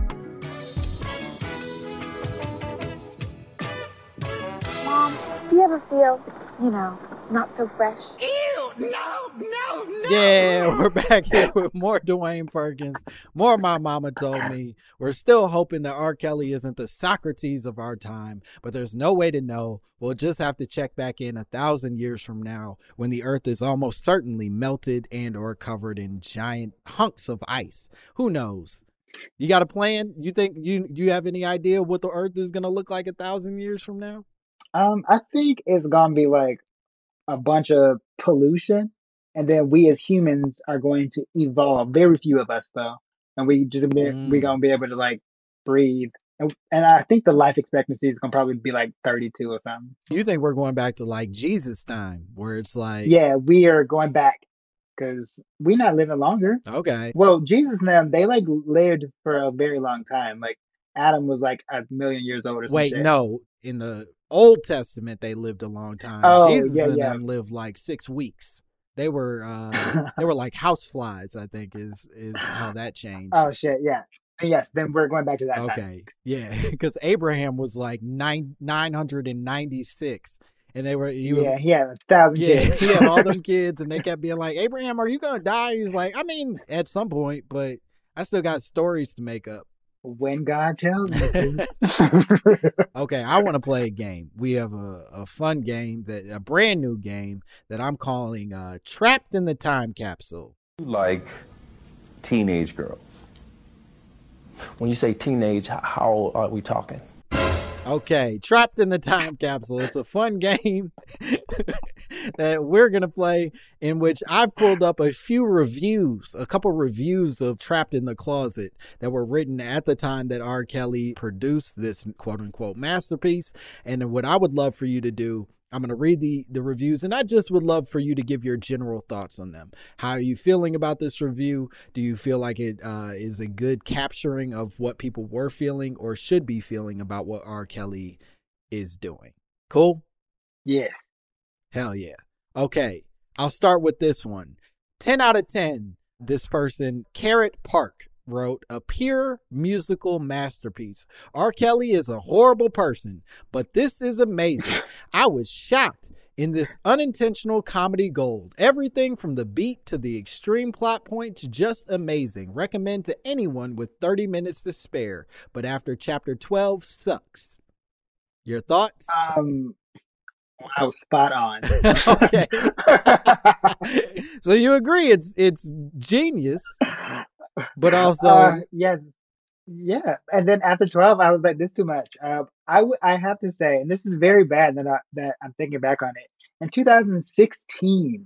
Mom, do you ever feel, you know, not so fresh? Ew, no, no, no. Yeah, we're back here with more Dwayne Perkins, more My Mama Told Me. We're still hoping that R. Kelly isn't the Socrates of our time, but there's no way to know. We'll just have to check back in a thousand years from now when the earth is almost certainly melted and or covered in giant hunks of ice. Who knows? You got a plan? You think you you have any idea what the earth is gonna look like a thousand years from now? Um, I think it's gonna be like a bunch of pollution, and then we as humans are going to evolve. Very few of us though, and we just be, we Mm. gonna be able to like breathe. And, and I think the life expectancy is gonna probably be like 32 or something. You think we're going back to like Jesus time, where it's like Yeah, we are going back because we're not living longer. okay, Well, Jesus and them, they like lived for a very long time. Like Adam was like a million years old or Wait, no. In the Old Testament, they lived a long time. Oh, Jesus yeah, and yeah. them lived like six weeks. They were uh they were like houseflies. I think is is how that changed. Oh shit, yeah. Yes, then we're going back to that time. okay, yeah, because Abraham was like nine nine hundred and ninety six, and they were he was yeah, he had a thousand yeah kids. he had all them kids, and they kept being like, Abraham, are you gonna die? he's like, I mean, at some point, but I still got stories to make up. when God tells me. Okay, I want to play a game. We have a, a fun game that a brand new game that I'm calling uh, Trapped in the Time Capsule. like teenage girls. When you say teenage, how old are we talking? Okay, Trapped in the Time Capsule. It's a fun game that we're going to play in which I've pulled up a few reviews, a couple reviews of Trapped in the Closet that were written at the time that R. Kelly produced this quote unquote masterpiece. And what I would love for you to do I'm going to read the, the reviews, and I just would love for you to give your general thoughts on them. How are you feeling about this review? Do you feel like it uh, is a good capturing of what people were feeling or should be feeling about what R. Kelly is doing? Cool? yes. Hell yeah. Okay, I'll start with this one 10 out of 10. This person, Carrot Park, wrote, a pure musical masterpiece. R. Kelly is a horrible person, but this is amazing. I was shocked in this unintentional comedy gold. Everything from the beat to the extreme plot points, just amazing. Recommend to anyone with 30 minutes to spare. But after chapter 12 sucks. Your thoughts? Um, wow, spot on. okay. so you agree it's it's genius, but also Uh, yes, yeah. And then after twelve, I was like, "This is too much." Uh, I w- I have to say, and this is very bad that I, that I'm thinking back on it. In 2016,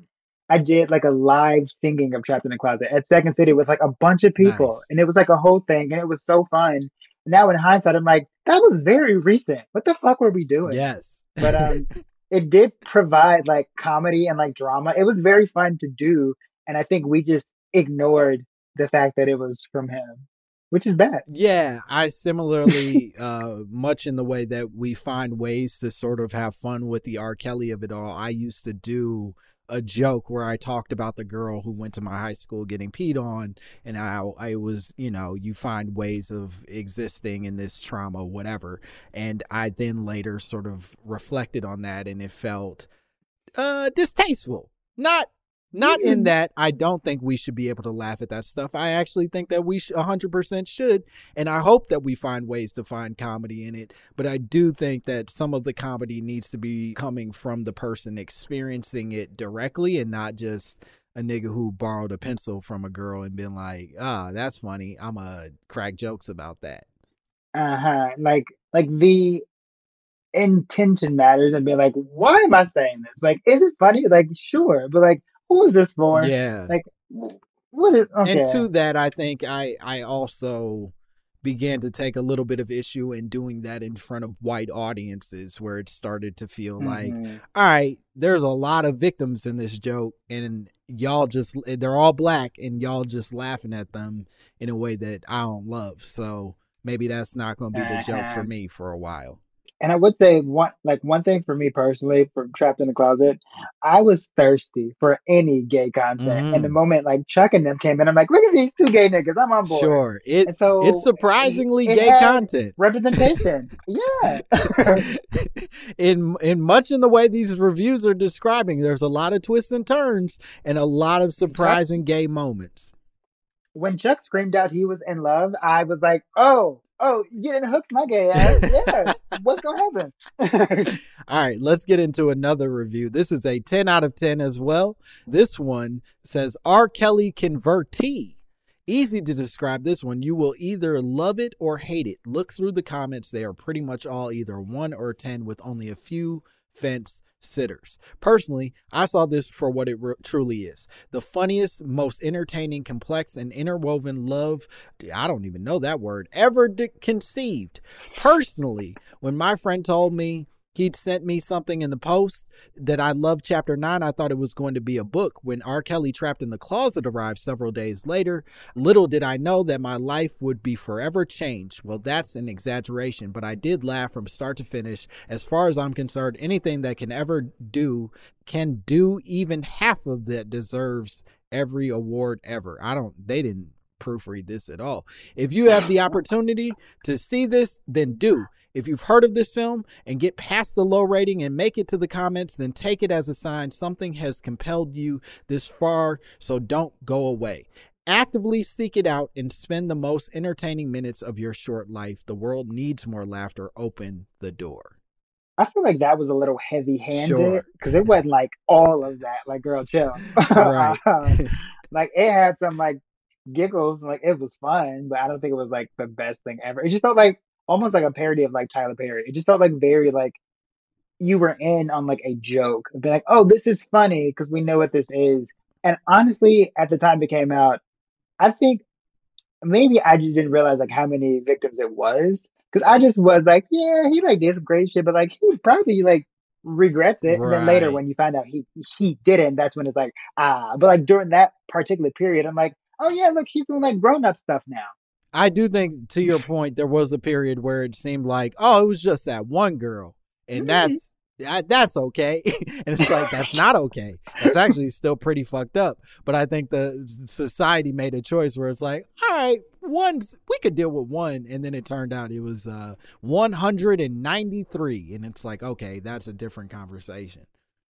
I did like a live singing of "Trapped in the Closet" at Second City with like a bunch of people, Nice. and it was like a whole thing, and it was so fun. Now in hindsight, I'm like, that was very recent. What the fuck were we doing? yes. but um it did provide like comedy and like drama it was very fun to do and i think we just ignored the fact that it was from him which is bad Yeah, I similarly, uh, much in the way that we find ways to sort of have fun with the R. Kelly of it all. I used to do a joke where I talked about the girl who went to my high school getting peed on, and how I was, you know, you find ways of existing in this trauma, whatever. And I then later sort of reflected on that, and it felt uh distasteful. Not not in that I don't think we should be able to laugh at that stuff. I actually think that we sh- 100% should. And I hope that we find ways to find comedy in it. But I do think that some of the comedy needs to be coming from the person experiencing it directly and not just a nigga who borrowed a pencil from a girl and been like, ah, that's funny. I'm going to crack jokes about that. uh-huh like like the intention matters and be like why am i saying this like is it funny like sure but like who is this for Yeah. like what is okay And to that, I think I I also began to take a little bit of issue in doing that in front of white audiences, where it started to feel like, Mhm. all right, there's a lot of victims in this joke, and y'all just they're all black, and y'all just laughing at them in a way that I don't love. So maybe that's not going to be the joke for Uh-huh. me for a while. And I would say one like one thing for me personally, from Trapped in the Closet, I was thirsty for any gay content. And the Mhm. moment like Chuck and them came in, I'm like, look at these two gay niggas, I'm on board. Sure, it And so it's surprisingly it gay content. Representation. yeah. in in much in the way these reviews are describing, there's a lot of twists and turns and a lot of surprising gay moments. when Chuck screamed out he was in love, I was like, oh, oh, you getting hooked, my gay ass. Yeah. What's gonna happen? All right, let's get into another review. This is a 10 out of 10 as well. This one says R. Kelly convertee. Easy to describe this one. You will either love it or hate it. Look through the comments. They are pretty much all either 1 or 10 with only a few fence sitters. Personally, I saw this for what it re- truly is the funniest, most entertaining, complex, and interwoven love. I don't even know that word ever de- conceived. Personally, when my friend told me he'd sent me something in the post that I loved chapter 9, I thought it was going to be a book. When R. Kelly Trapped in the Closet arrived several days later, little did I know that my life would be forever changed. Well, that's an exaggeration, but I did laugh from start to finish. As far as I'm concerned, anything that can ever do can do even half of that deserves every award ever. I don't they didn't proofread this at all. If you have the opportunity to see this, then do. If you've heard of this film and get past the low rating and make it to the comments, then take it as a sign something has compelled you this far, so don't go away. Actively seek it out and spend the most entertaining minutes of your short life. The world needs more laughter. Open the door. I feel like that was a little heavy handed Sure. because it wasn't like all of that. Like, girl, chill. Right. like, it had some like giggles, like it was fun, but I don't think it was like the best thing ever. It just felt like almost like a parody of like Tyler Perry. It just felt like very like you were in on like a joke, be like, oh, this is funny because we know what this is. And honestly, at the time it came out, I think maybe I just didn't realize like how many victims it was. Cause I just was like, yeah, he like did some great shit, but like he probably like regrets it. And then later when you find out he he didn't, that's when it's like, ah. But like during that particular period, I'm like, oh yeah, look, he's doing like grown up stuff now. I do think, to your point, there was a period where it seemed like, oh, it was just that one girl, and that's that- that's okay. and it's like that's not okay. That's actually still pretty fucked up. But I think the society made a choice where it's like, all right, one's we could deal with one, and then it turned out it was uh 193, and it's like okay, that's a different conversation.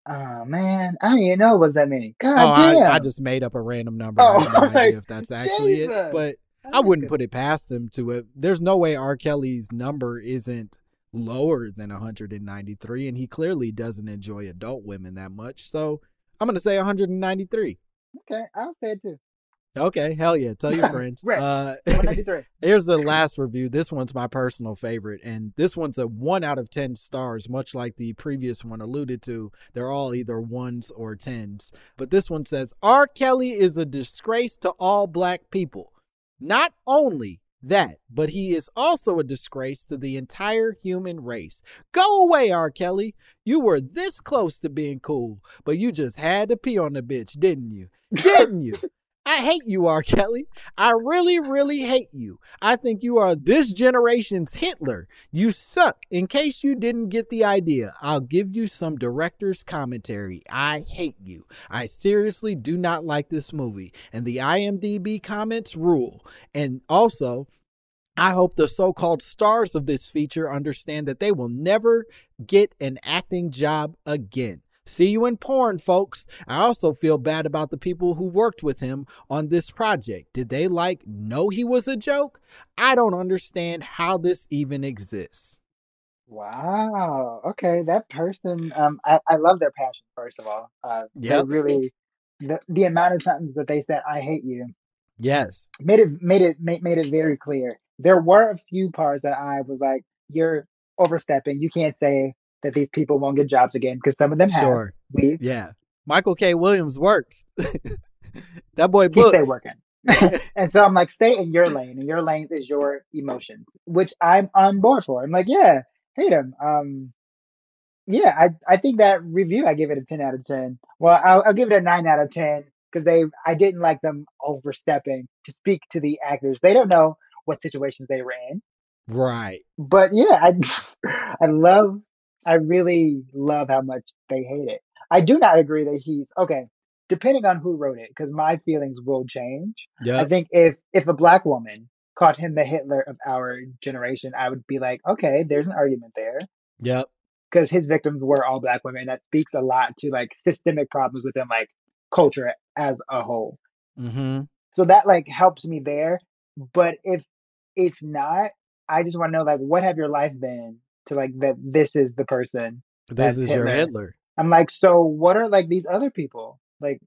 Oh man, I didn't even know it was that many. God oh, damn. I, I just made up a random number. Oh, I have no idea if that's actually Jesus. it, but I wouldn't put it past them to it. There's no way R. Kelly's number isn't lower than 193, and he clearly doesn't enjoy adult women that much. So I'm gonna say 193. Okay, I'll say it too. Okay, hell yeah. Tell your friends. Right. Uh, 193. here's the last review. This one's my personal favorite, and this one's a one out of 10 stars, much like the previous one alluded to. They're all either ones or tens. But this one says R. Kelly is a disgrace to all black people. Not only that, but he is also a disgrace to the entire human race. Go away, R. Kelly. You were this close to being cool, but you just had to pee on the bitch, didn't you? Didn't you? I hate you, R. Kelly. I really, really hate you. I think you are this generation's Hitler. You suck. In case you didn't get the idea, I'll give you some director's commentary. I hate you. I seriously do not like this movie. And the IMDb comments rule. And also, I hope the so called stars of this feature understand that they will never get an acting job again. See you in porn, folks. I also feel bad about the people who worked with him on this project. Did they like know he was a joke? I don't understand how this even exists. Wow. Okay, that person. Um, I, I love their passion. First of all, uh, Yep. really the the amount of times that they said "I hate you" Yes. made it made it made, made it very clear. There were a few parts that I was like, "You're overstepping. You can't say that these people won't get jobs again because some of them have. Sure. We Yeah. Michael K. Williams works. that boy he stay working." and so I'm like, stay in your lane, and your lane is your emotions, which I'm on board for. I'm like, yeah, hate him. Um, yeah, I I think that review I give it a ten out of ten. Well, I'll, I'll give it a nine out of ten because they I didn't like them overstepping to speak to the actors. They don't know what situations they were in, Right. but yeah, I I love I really love how much they hate it. I do not agree that he's okay. Depending on who wrote it, because my feelings will change. Yeah. I think if if a black woman called him the Hitler of our generation, I would be like, okay, there's an argument there Yep. because his victims were all black women. That speaks a lot to like systemic problems within like culture as a whole. Mm-hmm. So that like helps me there. But if it's not, I just want to know like what have your life been to like that this is the person. This is your Hitler. Hitler. I'm like, so what are like these other people? Like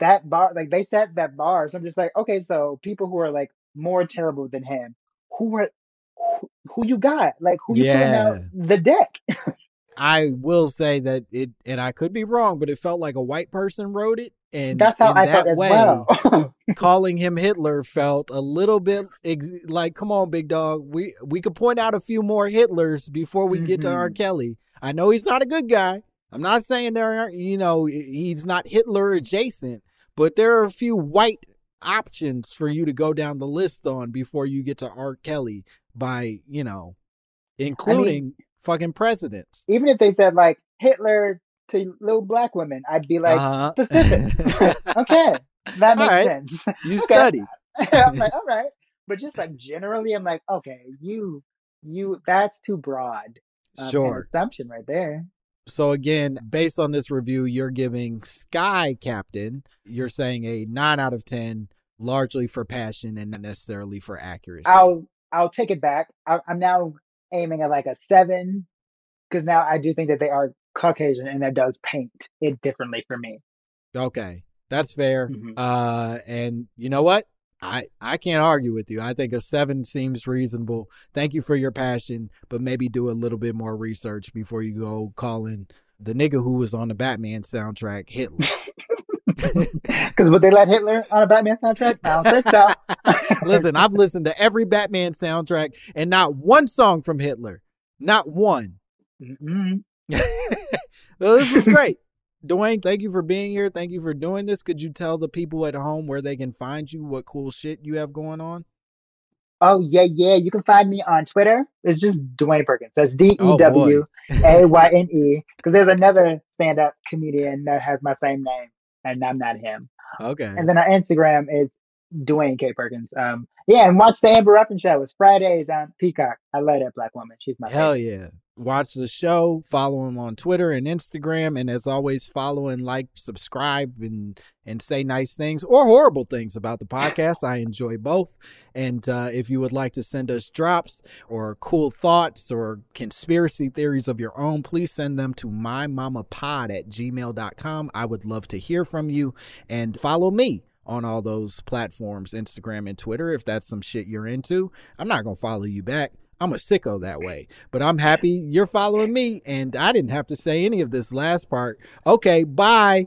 that bar like they set that bar. So I'm just like, okay, so people who are like more terrible than him, who are who, who you got? Like who you putting out the deck? I will say that it, and I could be wrong, but it felt like a white person wrote it, and That's how I that felt as well. calling him Hitler felt a little bit ex- like, come on, big dog, we we could point out a few more Hitlers before we get to R. Mhm. Kelly. I know he's not a good guy. I'm not saying there aren't, you know, he's not Hitler adjacent, but there are a few white options for you to go down the list on before you get to R. Kelly by, you know, including fucking presidents. Even if they said like Hitler to little black women, I'd be like Uh-huh. specific. okay, that makes right. sense. You Okay. studied. I'm like, all right. But just like generally, I'm like, okay, you, you, that's too broad. an Sure. assumption right there. So again, based on this review, you're giving Sky Captain, you're saying a nine out of ten, largely for passion and not necessarily for accuracy. I'll, I'll take it back. I, I'm now aiming at like a seven because now I do think that they are Caucasian and that does paint it differently for me. Okay, that's fair. Mhm. Uh, and you know what? I I can't argue with you. I think a seven seems reasonable. Thank you for your passion, but maybe do a little bit more research before you go calling the nigga who was on the Batman soundtrack Hitler. Because would they let Hitler on a Batman soundtrack? I don't think so. Listen, I've listened to every Batman soundtrack and not one song from Hitler. Not one. Mm-mm. well, this was great. DeWayne, thank you for being here. Thank you for doing this. Could you tell the people at home where they can find you, what cool shit you have going on? Oh yeah, yeah. You can find me on Twitter. It's just DeWayne Perkins. That's D E Oh, W A Y N E. Because there's another stand-up comedian that has my same name, and I'm not him. Okay. And then on Instagram is DeWayne K. Perkins. Um, yeah, and watch the Amber Ruffin show. It's Fridays on Peacock. I love that black woman. She's my Hell favorite. yeah. Watch the show, follow him on Twitter and Instagram, and as always, follow and like, subscribe, and and say nice things or horrible things about the podcast. I enjoy both. And uh, if you would like to send us drops or cool thoughts or conspiracy theories of your own, please send them to mymamapod at gmail.com. I would love to hear from you and follow me on all those platforms, Instagram and Twitter, if that's some shit you're into. I'm not going to follow you back. I'm a sicko that way, but I'm happy you're following me, and I didn't have to say any of this last part. Okay, bye.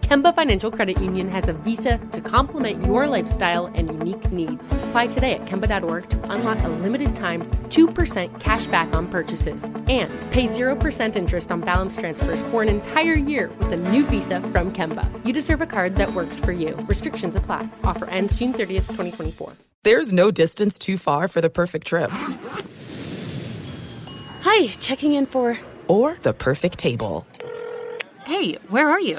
Kemba Financial Credit Union has a visa to complement your lifestyle and unique needs. Apply today at Kemba.org to unlock a limited time 2% cash back on purchases and pay 0% interest on balance transfers for an entire year with a new visa from Kemba. You deserve a card that works for you. Restrictions apply. Offer ends June 30th, 2024. There's no distance too far for the perfect trip. Hi, checking in for. Or the perfect table. Hey, where are you?